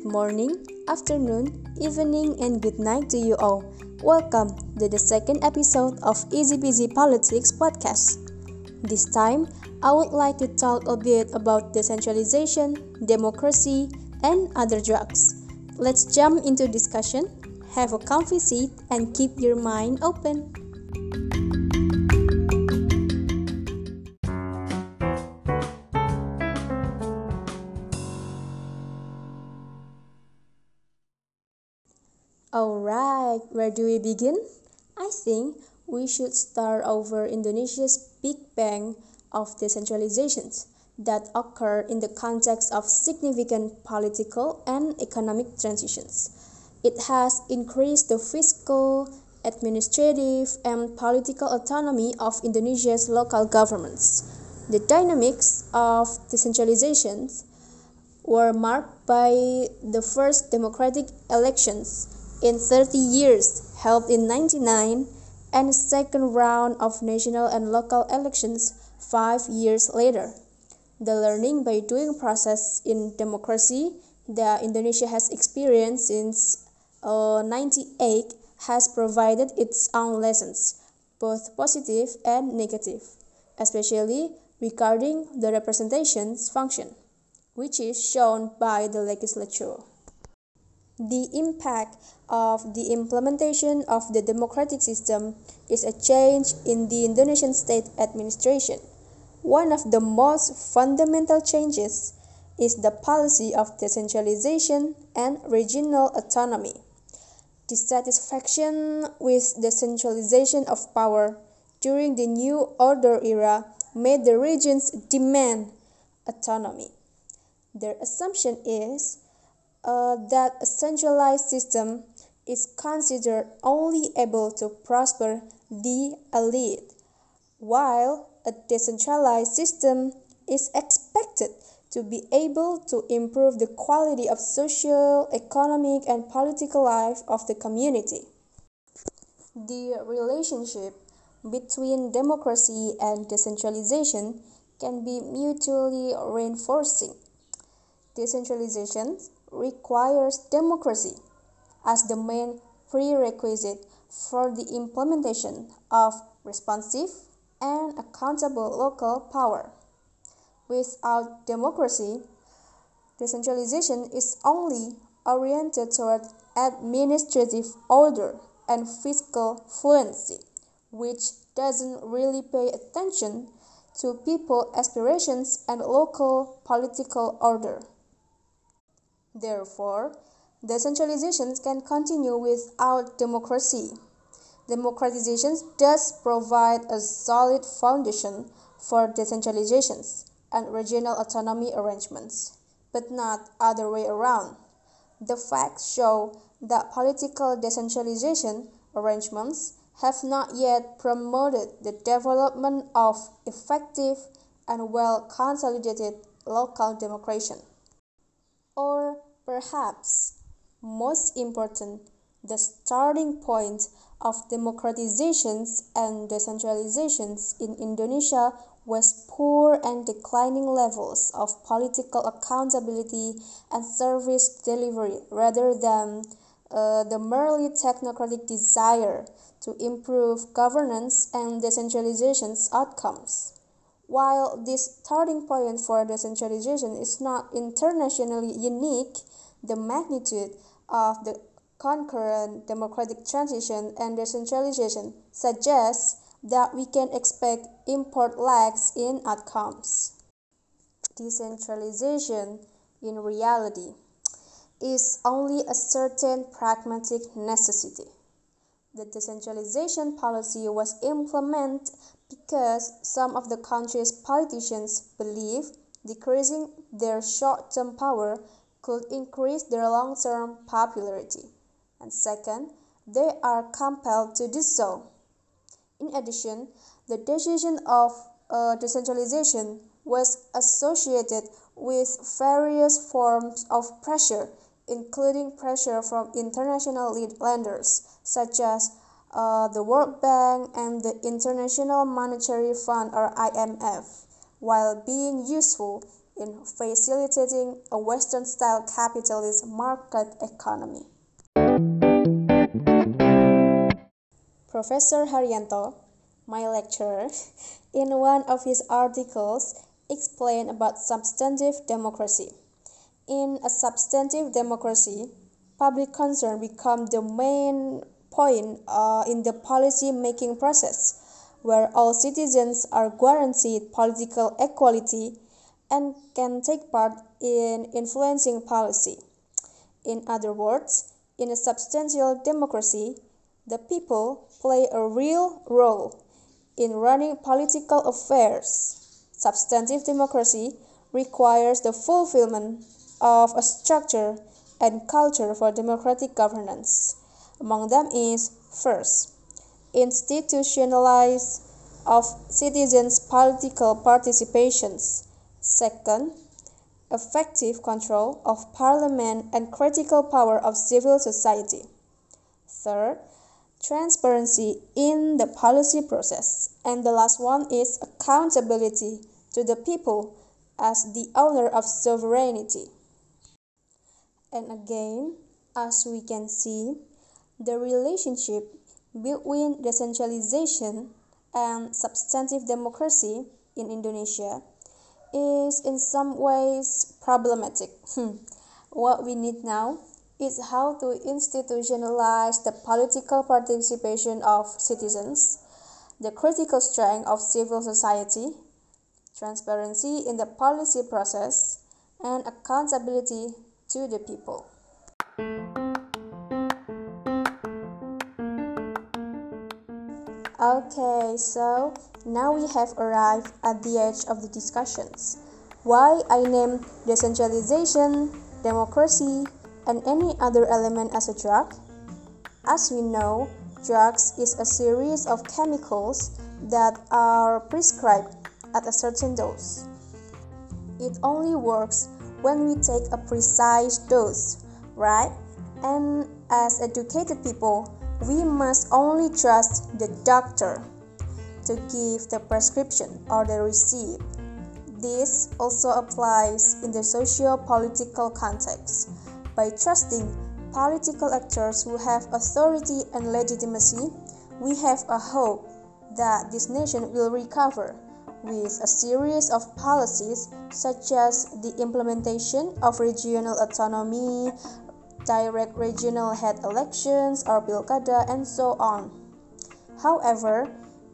Good morning, afternoon, evening, and good night to you all. Welcome to the second episode of Easy Busy Politics podcast. This time, I would like to talk a bit about decentralization, democracy, and other drugs. Let's jump into discussion. Have a comfy seat and keep your mind open. Alright, where do we begin? I think we should start over Indonesia's Big Bang of decentralizations that occur in the context of significant political and economic transitions. It has increased the fiscal, administrative, and political autonomy of Indonesia's local governments. The dynamics of decentralizations were marked by the first democratic elections in 30 years held in 99 and second round of national and local elections 5 years later. The learning by doing process in democracy that Indonesia has experienced since uh, 98 has provided its own lessons, both positive and negative, especially regarding the representation's function, which is shown by the legislature. The impact of the implementation of the democratic system is a change in the Indonesian state administration. One of the most fundamental changes is the policy of decentralization and regional autonomy. Dissatisfaction with the centralization of power during the New Order era made the regions demand autonomy. Their assumption is uh, that a centralized system is considered only able to prosper the elite, while a decentralized system is expected to be able to improve the quality of social, economic, and political life of the community. The relationship between democracy and decentralization can be mutually reinforcing. Decentralization requires democracy as the main prerequisite for the implementation of responsive and accountable local power. Without democracy, decentralization is only oriented toward administrative order and fiscal fluency, which doesn't really pay attention to people aspirations and local political order. Therefore, decentralization can continue without democracy. Democratization does provide a solid foundation for decentralizations and regional autonomy arrangements, but not other way around. The facts show that political decentralization arrangements have not yet promoted the development of effective and well consolidated local democracy. Or perhaps most important, the starting point of democratizations and decentralizations in Indonesia was poor and declining levels of political accountability and service delivery rather than uh, the merely technocratic desire to improve governance and decentralization's outcomes. While this starting point for decentralization is not internationally unique, the magnitude of the concurrent democratic transition and decentralization suggests that we can expect import lags in outcomes. Decentralization, in reality, is only a certain pragmatic necessity. The decentralization policy was implemented because some of the country's politicians believe decreasing their short term power could increase their long term popularity. And second, they are compelled to do so. In addition, the decision of uh, decentralization was associated with various forms of pressure, including pressure from international lenders such as uh, the World Bank and the International Monetary Fund or IMF, while being useful in facilitating a Western style capitalist market economy. Professor Haryanto, my lecturer, in one of his articles explained about substantive democracy. In a substantive democracy, public concern becomes the main point uh, in the policy making process, where all citizens are guaranteed political equality and can take part in influencing policy. In other words, in a substantial democracy, the people play a real role in running political affairs. Substantive democracy requires the fulfillment of a structure and culture for democratic governance. Among them is first, institutionalize of citizens' political participations. Second, effective control of parliament and critical power of civil society. Third, transparency in the policy process. And the last one is accountability to the people as the owner of sovereignty. And again, as we can see, the relationship between decentralization and substantive democracy in Indonesia is in some ways problematic. Hmm. what we need now is how to institutionalize the political participation of citizens, the critical strength of civil society, transparency in the policy process, and accountability to the people. Okay, so now we have arrived at the edge of the discussions. Why I named decentralization, democracy, and any other element as a drug? As we know, drugs is a series of chemicals that are prescribed at a certain dose. It only works when we take a precise dose, right? And as educated people, we must only trust the doctor to give the prescription or the receipt. This also applies in the socio political context by trusting political actors who have authority and legitimacy, we have a hope that this nation will recover with a series of policies such as the implementation of regional autonomy, direct regional head elections or pilkada, and so on. However,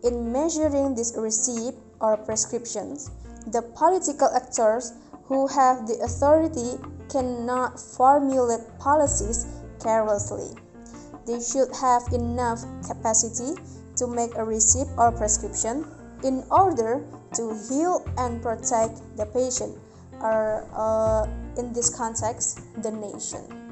in measuring this receipt or prescriptions, the political actors who have the authority cannot formulate policies carelessly. They should have enough capacity to make a receipt or prescription in order to heal and protect the patient, or uh, in this context, the nation.